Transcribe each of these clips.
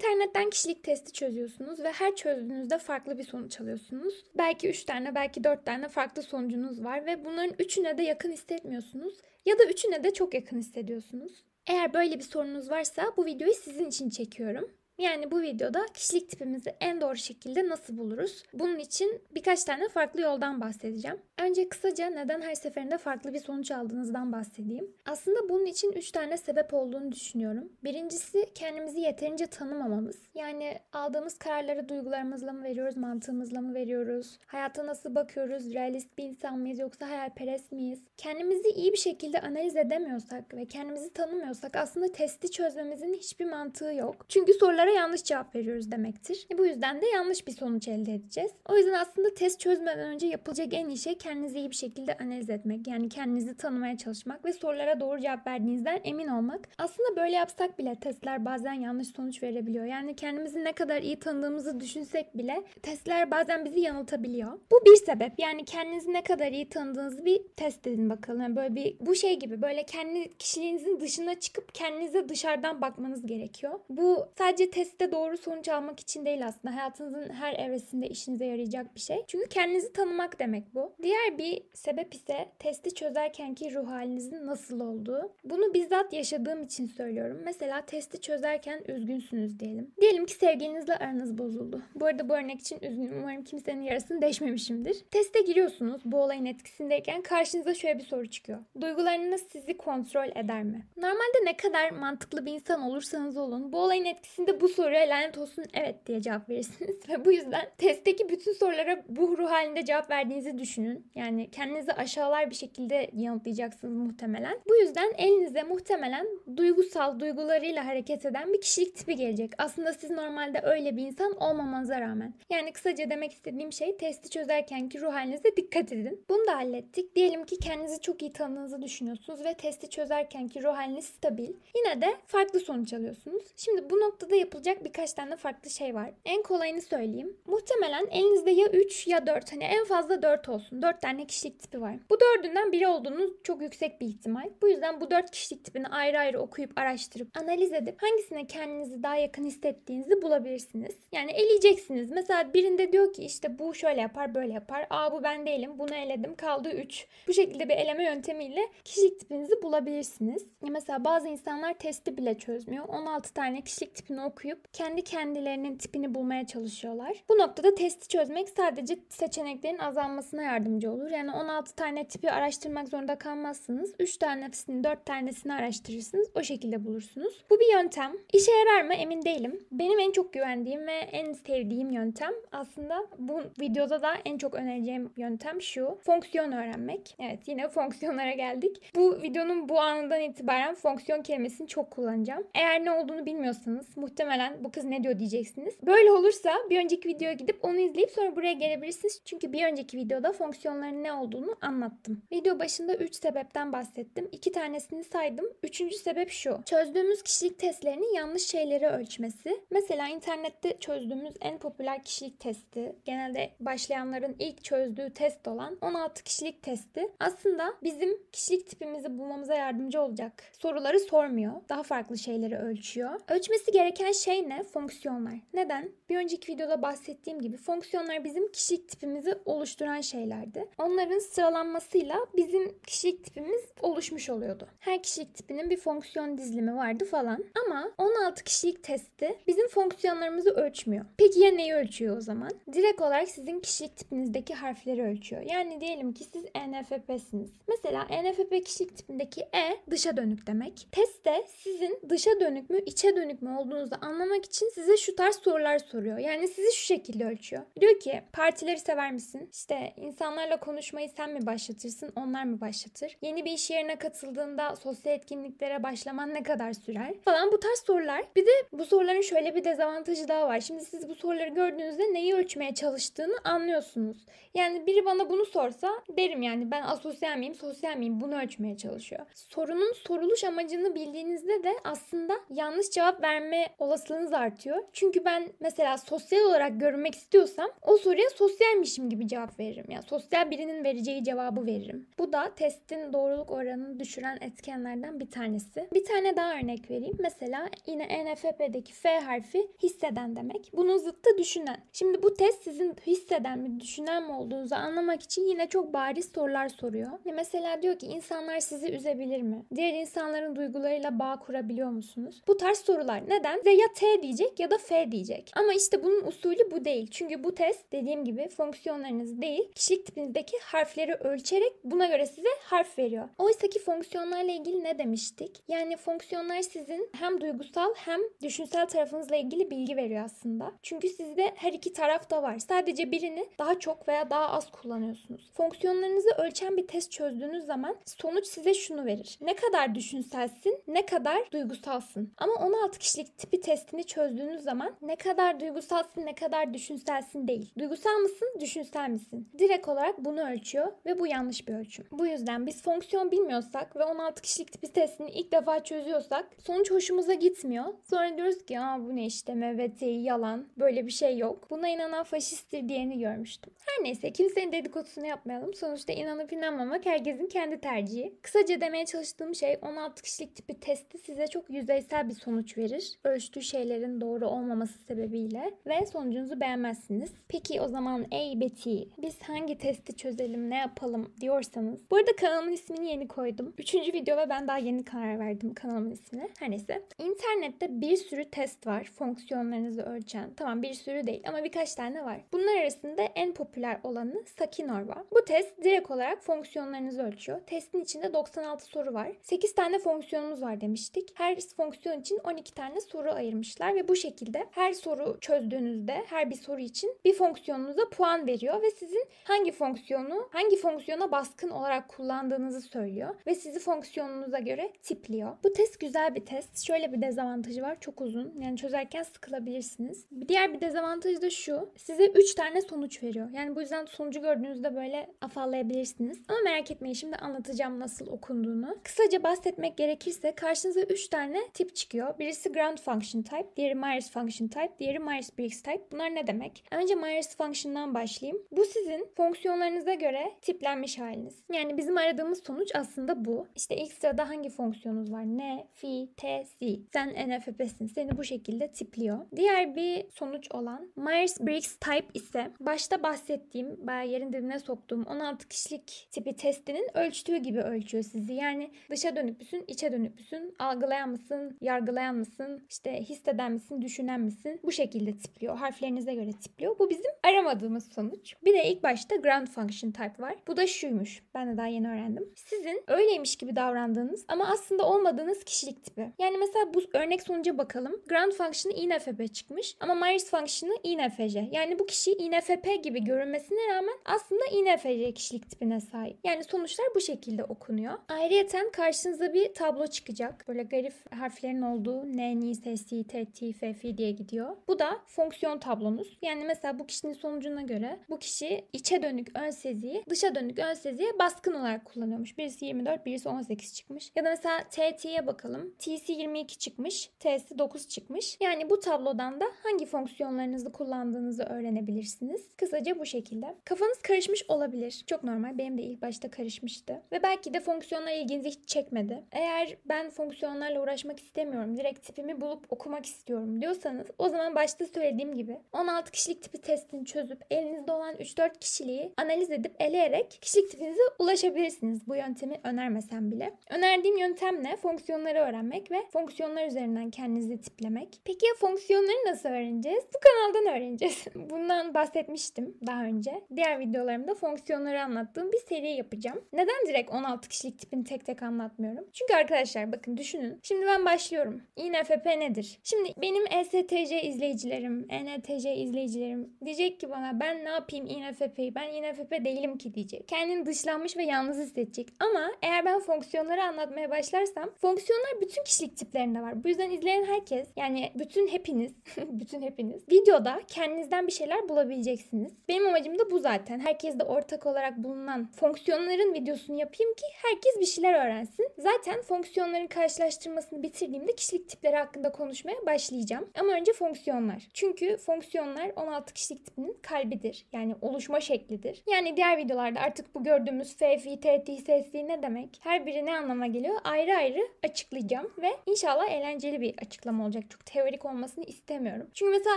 İnternetten kişilik testi çözüyorsunuz ve her çözdüğünüzde farklı bir sonuç alıyorsunuz. Belki 3 tane, belki 4 tane farklı sonucunuz var ve bunların üçüne de yakın hissetmiyorsunuz ya da üçüne de çok yakın hissediyorsunuz. Eğer böyle bir sorunuz varsa bu videoyu sizin için çekiyorum. Yani bu videoda kişilik tipimizi en doğru şekilde nasıl buluruz? Bunun için birkaç tane farklı yoldan bahsedeceğim. Önce kısaca neden her seferinde farklı bir sonuç aldığınızdan bahsedeyim. Aslında bunun için 3 tane sebep olduğunu düşünüyorum. Birincisi kendimizi yeterince tanımamamız. Yani aldığımız kararları duygularımızla mı veriyoruz, mantığımızla mı veriyoruz? Hayata nasıl bakıyoruz? Realist bir insan mıyız yoksa hayalperest miyiz? Kendimizi iyi bir şekilde analiz edemiyorsak ve kendimizi tanımıyorsak aslında testi çözmemizin hiçbir mantığı yok. Çünkü sorulara sorulara yanlış cevap veriyoruz demektir. E bu yüzden de yanlış bir sonuç elde edeceğiz. O yüzden aslında test çözmeden önce yapılacak en iyi şey kendinizi iyi bir şekilde analiz etmek. Yani kendinizi tanımaya çalışmak ve sorulara doğru cevap verdiğinizden emin olmak. Aslında böyle yapsak bile testler bazen yanlış sonuç verebiliyor. Yani kendimizi ne kadar iyi tanıdığımızı düşünsek bile testler bazen bizi yanıltabiliyor. Bu bir sebep. Yani kendinizi ne kadar iyi tanıdığınızı bir test edin bakalım. Yani böyle bir bu şey gibi böyle kendi kişiliğinizin dışına çıkıp kendinize dışarıdan bakmanız gerekiyor. Bu sadece testte doğru sonuç almak için değil aslında. Hayatınızın her evresinde işinize yarayacak bir şey. Çünkü kendinizi tanımak demek bu. Diğer bir sebep ise testi çözerkenki ruh halinizin nasıl olduğu. Bunu bizzat yaşadığım için söylüyorum. Mesela testi çözerken üzgünsünüz diyelim. Diyelim ki sevgilinizle aranız bozuldu. Bu arada bu örnek için üzgünüm. Umarım kimsenin yarasını deşmemişimdir. Teste giriyorsunuz bu olayın etkisindeyken karşınıza şöyle bir soru çıkıyor. Duygularınız sizi kontrol eder mi? Normalde ne kadar mantıklı bir insan olursanız olun bu olayın etkisinde bu soruya lanet olsun evet diye cevap verirsiniz. Ve bu yüzden testteki bütün sorulara bu ruh halinde cevap verdiğinizi düşünün. Yani kendinizi aşağılar bir şekilde yanıtlayacaksınız muhtemelen. Bu yüzden elinize muhtemelen duygusal duygularıyla hareket eden bir kişilik tipi gelecek. Aslında siz normalde öyle bir insan olmamanıza rağmen. Yani kısaca demek istediğim şey testi çözerken ki ruh halinize dikkat edin. Bunu da hallettik. Diyelim ki kendinizi çok iyi tanıdığınızı düşünüyorsunuz ve testi çözerken ki ruh haliniz stabil. Yine de farklı sonuç alıyorsunuz. Şimdi bu noktada yapılacak yapılacak birkaç tane farklı şey var. En kolayını söyleyeyim. Muhtemelen elinizde ya 3 ya 4 hani en fazla 4 olsun. 4 tane kişilik tipi var. Bu dördünden biri olduğunuz çok yüksek bir ihtimal. Bu yüzden bu 4 kişilik tipini ayrı ayrı okuyup araştırıp analiz edip hangisine kendinizi daha yakın hissettiğinizi bulabilirsiniz. Yani eleyeceksiniz. Mesela birinde diyor ki işte bu şöyle yapar böyle yapar. Aa bu ben değilim. Bunu eledim. Kaldı 3. Bu şekilde bir eleme yöntemiyle kişilik tipinizi bulabilirsiniz. Mesela bazı insanlar testi bile çözmüyor. 16 tane kişilik tipini okuyup okuyup kendi kendilerinin tipini bulmaya çalışıyorlar. Bu noktada testi çözmek sadece seçeneklerin azalmasına yardımcı olur. Yani 16 tane tipi araştırmak zorunda kalmazsınız. 3 tanesini 4 tanesini araştırırsınız. O şekilde bulursunuz. Bu bir yöntem. İşe yarar mı emin değilim. Benim en çok güvendiğim ve en sevdiğim yöntem aslında bu videoda da en çok önereceğim yöntem şu. Fonksiyon öğrenmek. Evet yine fonksiyonlara geldik. Bu videonun bu anından itibaren fonksiyon kelimesini çok kullanacağım. Eğer ne olduğunu bilmiyorsanız muhtemelen muhtemelen bu kız ne diyor diyeceksiniz. Böyle olursa bir önceki videoya gidip onu izleyip sonra buraya gelebilirsiniz. Çünkü bir önceki videoda fonksiyonların ne olduğunu anlattım. Video başında 3 sebepten bahsettim. 2 tanesini saydım. Üçüncü sebep şu. Çözdüğümüz kişilik testlerinin yanlış şeyleri ölçmesi. Mesela internette çözdüğümüz en popüler kişilik testi, genelde başlayanların ilk çözdüğü test olan 16 kişilik testi aslında bizim kişilik tipimizi bulmamıza yardımcı olacak. Soruları sormuyor. Daha farklı şeyleri ölçüyor. Ölçmesi gereken şey ne? Fonksiyonlar. Neden? Bir önceki videoda bahsettiğim gibi fonksiyonlar bizim kişilik tipimizi oluşturan şeylerdi. Onların sıralanmasıyla bizim kişilik tipimiz oluşmuş oluyordu. Her kişilik tipinin bir fonksiyon dizilimi vardı falan. Ama 16 kişilik testi bizim fonksiyonlarımızı ölçmüyor. Peki ya neyi ölçüyor o zaman? Direkt olarak sizin kişilik tipinizdeki harfleri ölçüyor. Yani diyelim ki siz ENFP'siniz. Mesela ENFP kişilik tipindeki E dışa dönük demek. Testte sizin dışa dönük mü içe dönük mü olduğunuzu anlamak için size şu tarz sorular soruyor. Yani sizi şu şekilde ölçüyor. Diyor ki partileri sever misin? İşte insanlarla konuşmayı sen mi başlatırsın onlar mı başlatır? Yeni bir iş yerine katıldığında sosyal etkinliklere başlaman ne kadar sürer? Falan bu tarz sorular. Bir de bu soruların şöyle bir dezavantajı daha var. Şimdi siz bu soruları gördüğünüzde neyi ölçmeye çalıştığını anlıyorsunuz. Yani biri bana bunu sorsa derim yani ben asosyal miyim, sosyal miyim bunu ölçmeye çalışıyor. Sorunun soruluş amacını bildiğinizde de aslında yanlış cevap verme olasılığınız olasılığınız artıyor. Çünkü ben mesela sosyal olarak görünmek istiyorsam o soruya sosyalmişim gibi cevap veririm. Yani sosyal birinin vereceği cevabı veririm. Bu da testin doğruluk oranını düşüren etkenlerden bir tanesi. Bir tane daha örnek vereyim. Mesela yine ENFP'deki F harfi hisseden demek. Bunun zıttı düşünen. Şimdi bu test sizin hisseden mi düşünen mi olduğunuzu anlamak için yine çok bariz sorular soruyor. Mesela diyor ki insanlar sizi üzebilir mi? Diğer insanların duygularıyla bağ kurabiliyor musunuz? Bu tarz sorular. Neden? Ve ya T diyecek ya da F diyecek. Ama işte bunun usulü bu değil. Çünkü bu test dediğim gibi fonksiyonlarınız değil, kişilik tipinizdeki harfleri ölçerek buna göre size harf veriyor. Oysa ki fonksiyonlarla ilgili ne demiştik? Yani fonksiyonlar sizin hem duygusal hem düşünsel tarafınızla ilgili bilgi veriyor aslında. Çünkü sizde her iki taraf da var. Sadece birini daha çok veya daha az kullanıyorsunuz. Fonksiyonlarınızı ölçen bir test çözdüğünüz zaman sonuç size şunu verir. Ne kadar düşünselsin, ne kadar duygusalsın. Ama 16 kişilik tipi testini çözdüğünüz zaman ne kadar duygusalsın, ne kadar düşünselsin değil. Duygusal mısın, düşünsel misin? Direkt olarak bunu ölçüyor ve bu yanlış bir ölçüm. Bu yüzden biz fonksiyon bilmiyorsak ve 16 kişilik tipi testini ilk defa çözüyorsak sonuç hoşumuza gitmiyor. Sonra diyoruz ki Aa, bu ne işte MVT yalan böyle bir şey yok. Buna inanan faşisttir diyeni görmüştüm. Her neyse kimsenin dedikodusunu yapmayalım. Sonuçta inanıp inanmamak herkesin kendi tercihi. Kısaca demeye çalıştığım şey 16 kişilik tipi testi size çok yüzeysel bir sonuç verir. Ölçtüğü şeylerin doğru olmaması sebebiyle ve sonucunuzu beğenmezsiniz. Peki o zaman ey Betty biz hangi testi çözelim ne yapalım diyorsanız. Bu arada kanalımın ismini yeni koydum. Üçüncü video ve ben daha yeni karar verdim kanalımın ismine. Her neyse. İnternette bir sürü test var fonksiyonlarınızı ölçen. Tamam bir sürü değil ama birkaç tane var. Bunlar arasında en popüler olanı Sakinorva. Bu test direkt olarak fonksiyonlarınızı ölçüyor. Testin içinde 96 soru var. 8 tane fonksiyonumuz var demiştik. Her fonksiyon için 12 tane soru ayırmışlar ve bu şekilde her soru çözdüğünüzde her bir soru için bir fonksiyonunuza puan veriyor ve sizin hangi fonksiyonu hangi fonksiyona baskın olarak kullandığınızı söylüyor ve sizi fonksiyonunuza göre tipliyor. Bu test güzel bir test. Şöyle bir dezavantajı var. Çok uzun. Yani çözerken sıkılabilirsiniz. Bir diğer bir dezavantajı da şu. Size 3 tane sonuç veriyor. Yani bu yüzden sonucu gördüğünüzde böyle afallayabilirsiniz. Ama merak etmeyin şimdi anlatacağım nasıl okunduğunu. Kısaca bahsetmek gerekirse karşınıza 3 tane tip çıkıyor. Birisi ground function type, diğeri Myers function type, diğeri Myers-Briggs type. Bunlar ne demek? Önce Myers function'dan başlayayım. Bu sizin fonksiyonlarınıza göre tiplenmiş haliniz. Yani bizim aradığımız sonuç aslında bu. İşte ilk sırada hangi fonksiyonunuz var? Ne, fi, t, si. Sen NFP'sin. Seni bu şekilde tipliyor. Diğer bir sonuç olan Myers-Briggs type ise başta bahsettiğim, bayağı yerin dibine soktuğum 16 kişilik tipi testinin ölçtüğü gibi ölçüyor sizi. Yani dışa dönük müsün, içe dönük müsün, algılayan mısın, yargılayan mısın, işte hisseden misin, düşünen misin? Bu şekilde tipliyor. Harflerinize göre tipliyor. Bu bizim aramadığımız sonuç. Bir de ilk başta ground function type var. Bu da şuymuş. Ben de daha yeni öğrendim. Sizin öyleymiş gibi davrandığınız ama aslında olmadığınız kişilik tipi. Yani mesela bu örnek sonuca bakalım. Ground function'ı INFP çıkmış ama Myers function'ı INFJ. Yani bu kişi INFP gibi görünmesine rağmen aslında INFJ kişilik tipine sahip. Yani sonuçlar bu şekilde okunuyor. Ayrıyeten karşınıza bir tablo çıkacak. Böyle garip harflerin olduğu N, N, S, S, T, T, F, F diye gidiyor. Bu da fonksiyon tablonuz. Yani mesela bu kişinin sonucuna göre bu kişi içe dönük ön seziyi dışa dönük ön seziye baskın olarak kullanıyormuş. Birisi 24, birisi 18 çıkmış. Ya da mesela TT'ye bakalım. T'si 22 çıkmış, T'si 9 çıkmış. Yani bu tablodan da hangi fonksiyonlarınızı kullandığınızı öğrenebilirsiniz. Kısaca bu şekilde. Kafanız karışmış olabilir. Çok normal. Benim de ilk başta karışmıştı. Ve belki de fonksiyonlar ilginizi hiç çekmedi. Eğer ben fonksiyonlarla uğraşmak istemiyorum, direkt tipimi bulup okumak istiyorum diyorsanız o zaman başta söylediğim gibi 16 kişilik tipi testini çözüp elinizde olan 3-4 kişiliği analiz edip eleyerek kişilik tipinize ulaşabilirsiniz. Bu yöntemi önermesem bile. Önerdiğim yöntem ne? Fonksiyonları öğrenmek ve fonksiyonlar üzerinden kendinizi tiplemek. Peki ya fonksiyonları nasıl öğreneceğiz? Bu kanaldan öğreneceğiz. Bundan bahsetmiştim daha önce. Diğer videolarımda fonksiyonları anlattığım bir seri yapacağım. Neden direkt 16 kişilik tipini tek tek anlatmıyorum? Çünkü arkadaşlar bakın düşünün. Şimdi ben başlıyorum. INFP nedir? Şimdi benim ESTC izleyicilerim, ENTC izleyicilerim diyecek ki bana ben ne yapayım INFP'yi? Ben INFP değilim ki diyecek. Kendini dışlanmış ve yalnız hissedecek. Ama eğer ben fonksiyonları anlatmaya başlarsam fonksiyonlar bütün kişilik tiplerinde var. Bu yüzden izleyen herkes yani bütün hepiniz bütün hepiniz videoda kendinizden bir şeyler bulabileceksiniz. Benim amacım da bu zaten. Herkes de ortak olarak bulunan fonksiyonların videosunu yapayım ki herkes bir şeyler öğrensin. Zaten fonksiyonların karşılaştırmasını bitirdiğimde kişilik tipleri hakkında konuşmaya konuşmaya başlayacağım. Ama önce fonksiyonlar. Çünkü fonksiyonlar 16 kişilik tipinin kalbidir. Yani oluşma şeklidir. Yani diğer videolarda artık bu gördüğümüz F, F, T, T, S, S ne demek? Her biri ne anlama geliyor? Ayrı ayrı açıklayacağım ve inşallah eğlenceli bir açıklama olacak. Çok teorik olmasını istemiyorum. Çünkü mesela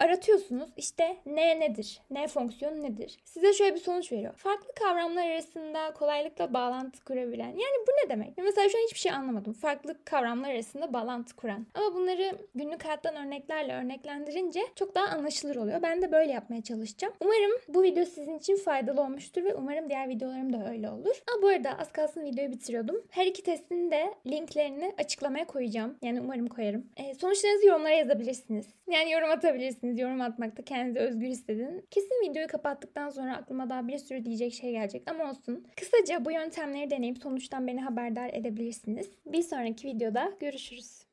aratıyorsunuz işte ne nedir? Ne fonksiyon nedir? Size şöyle bir sonuç veriyor. Farklı kavramlar arasında kolaylıkla bağlantı kurabilen. Yani bu ne demek? Mesela şu an hiçbir şey anlamadım. Farklı kavramlar arasında bağlantı kuran. Ama bunları günlük hayattan örneklerle örneklendirince çok daha anlaşılır oluyor. Ben de böyle yapmaya çalışacağım. Umarım bu video sizin için faydalı olmuştur ve umarım diğer videolarım da öyle olur. Aa, bu arada az kalsın videoyu bitiriyordum. Her iki testin de linklerini açıklamaya koyacağım. Yani umarım koyarım. E, sonuçlarınızı yorumlara yazabilirsiniz. Yani yorum atabilirsiniz. Yorum atmakta kendinizi özgür hissedin. Kesin videoyu kapattıktan sonra aklıma daha bir sürü diyecek şey gelecek ama olsun. Kısaca bu yöntemleri deneyip sonuçtan beni haberdar edebilirsiniz. Bir sonraki videoda görüşürüz.